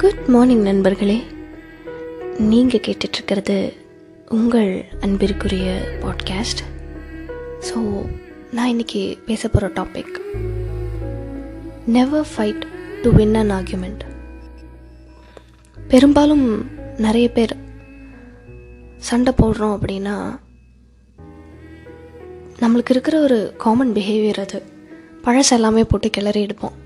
Good morning நண்பர்களே. நீங்கள் கேட்டுட்ருக்கிறது உங்கள் அன்பிற்குரிய பாட்காஸ்ட் ஸோ நான் இன்னைக்கு பேச போகிற topic never fight to win an argument பெரும்பாலும் நிறைய பேர் சண்டை போடுறோம் அப்படின்னா நம்மளுக்கு இருக்கிற ஒரு காமன் பிஹேவியர் அது. பழச எல்லாமே போட்டு கிளறி எடுப்போம்.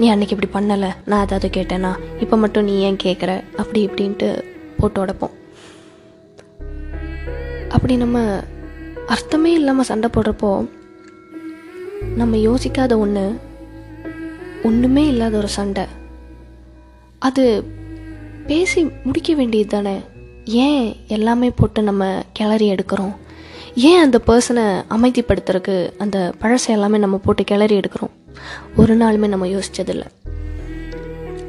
நீ அன்னைக்கு இப்படி பண்ணலை. நான் ஏதாவது கேட்டேனா இப்போ மட்டும் நீ ஏன் கேட்குற அப்படி இப்படின்ட்டு போட்டு உடப்போம். அப்படி நம்ம அர்த்தமே இல்லாமல் சண்டை போடுறப்போ நம்ம யோசிக்காத ஒன்று ஒன்றுமே இல்லாத ஒரு சண்டை. அது பேசி முடிக்க வேண்டியது தானே. ஏன் எல்லாமே போட்டு நம்ம கிளறி எடுக்கிறோம்? ஏன் அந்த பர்சனை அமைதிப்படுத்துறதுக்கு அந்த பழசை எல்லாமே நம்ம போட்டு கிளறி எடுக்கிறோம்? ஒரு நாளுமே நம்ம யோசிச்சதில்லை.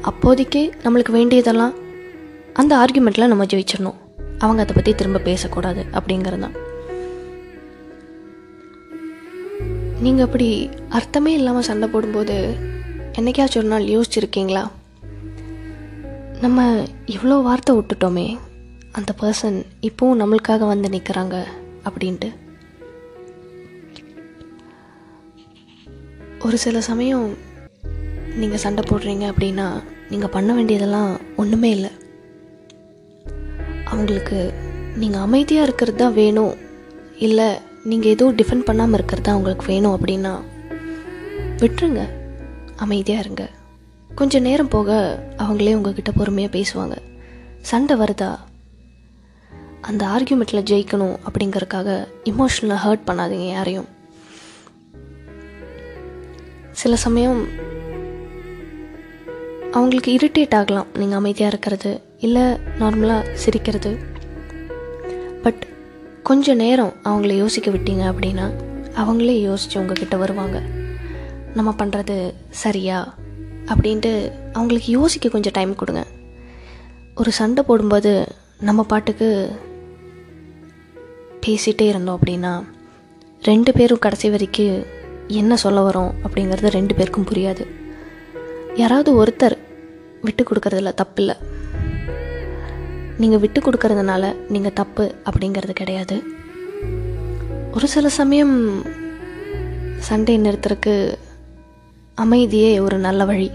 அப்போதைக்கு நம்மளுக்கு வேண்டியதெல்லாம் அந்த ஆர்குமெண்ட்டில் நம்ம ஜெயிச்சிடணும். அவங்க அதை பற்றி திரும்ப பேசக்கூடாது அப்படிங்கிறது தான் நீங்கள் அப்படி அர்த்தமே இல்லாமல் சண்டை போடும்போது என்றைக்காச்சும் ஒரு நாள் யோசிச்சிருக்கீங்களா? நம்ம இவ்வளோ வார்த்தை விட்டுட்டோமே அந்த பர்சன் இப்போவும் நம்மளுக்காக வந்து நிற்கிறாங்க அப்படின்ட்டு. ஒரு சில சமயம் நீங்கள் சண்டை போடுறீங்க அப்படின்னா நீங்கள் பண்ண வேண்டியதெல்லாம் ஒன்றுமே இல்லை. அவங்களுக்கு நீங்கள் அமைதியாக இருக்கிறது தான் வேணும். இல்லை நீங்கள் எதுவும் டிஃபெண்ட் பண்ணாமல் இருக்கிறது தான் உங்களுக்கு வேணும் அப்படின்னா விட்டுருங்க. அமைதியாக இருங்க. கொஞ்சம் நேரம் போக அவங்களே உங்ககிட்ட பொறுமையாக பேசுவாங்க. சண்டை வருதா? அந்த ஆர்கியூமெண்ட்டில் ஜெயிக்கணும் அப்படிங்கறக்காக இமோஷனலாக ஹர்ட் பண்ணாதீங்க யாரையும். சில சமயம் அவங்களுக்கு இரிட்டேட் ஆகலாம். நீங்கள் அமைதியாக இருக்கிறது இல்லை நார்மலாக சிரிக்கிறது. பட் கொஞ்ச நேரம் அவங்கள யோசிக்க விட்டீங்க அப்படின்னா அவங்களே யோசித்து உங்ககிட்ட வருவாங்க. நம்ம பண்ணுறது சரியா? அப்படின்ட்டு அவங்களுக்கு யோசிக்க கொஞ்சம் டைம் கொடுங்க. ஒரு சண்டை போடும்போது நம்ம பாட்டுக்கு பேசிகிட்டே இருந்தோம் அப்படின்னா ரெண்டு பேரும் கடைசி வரைக்கும் என்ன சொல்ல வரோம் அப்படிங்கிறது ரெண்டு பேருக்கும் புரியாது. யாராவது ஒருத்தர் விட்டு கொடுக்கறதுல தப்பு இல்லை நீங்கள் விட்டு கொடுக்கறதுனால நீங்கள் தப்பு அப்படிங்கிறது கிடையாது. ஒரு சில சமயம் சண்டை நிறுத்துறதுக்கு அமைதியே ஒரு நல்ல வழி.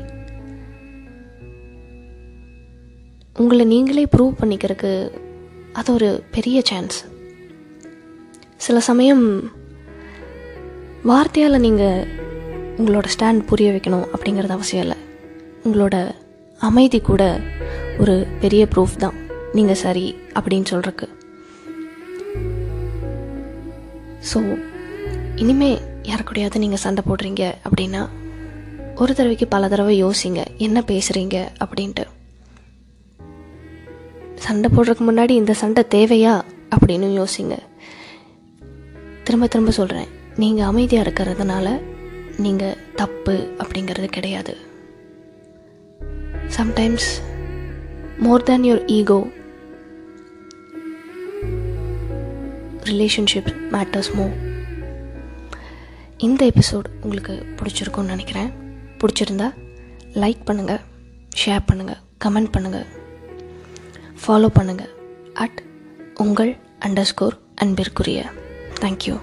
உங்களை நீங்களே ப்ரூவ் பண்ணிக்கிறதுக்கு அது ஒரு பெரிய சான்ஸ் சில சமயம் வார்த்தையால் நீங்கள் உங்களோட ஸ்டாண்ட் புரிய வைக்கணும் அப்படிங்கிறது அவசியம் இல்லை. உங்களோட அமைதி கூட ஒரு பெரிய ப்ரூஃப் தான். நீங்கள் சரி அப்படின்னு சொல்கிறக்கு ஸோ இனிமே யாருக்கூடையாவது நீங்கள் சண்டை போடுறீங்க அப்படின்னா ஒரு தடவைக்கு பல தடவை யோசிங்க என்ன பேசுகிறீங்க அப்படின்ட்டு. சண்டை போடுறதுக்கு முன்னாடி இந்த சண்டை தேவையா அப்படின்னு யோசிங்க. திரும்ப திரும்ப சொல்கிறேன் நீங்கள் அமைதியாக இருக்கிறதுனால நீங்கள் தப்பு அப்படிங்கிறது கிடையாது. Sometimes more than your ego relationship matters மோ இந்த எபிசோட் உங்களுக்கு பிடிச்சிருக்கும்னு நினைக்கிறேன். பிடிச்சிருந்தா லைக் பண்ணுங்கள் ஷேர் பண்ணுங்கள் கமெண்ட் பண்ணுங்கள் ஃபாலோ பண்ணுங்கள் அட் உங்கள் அண்டர் ஸ்கோர் அன்பிற்குரிய தேங்க்யூ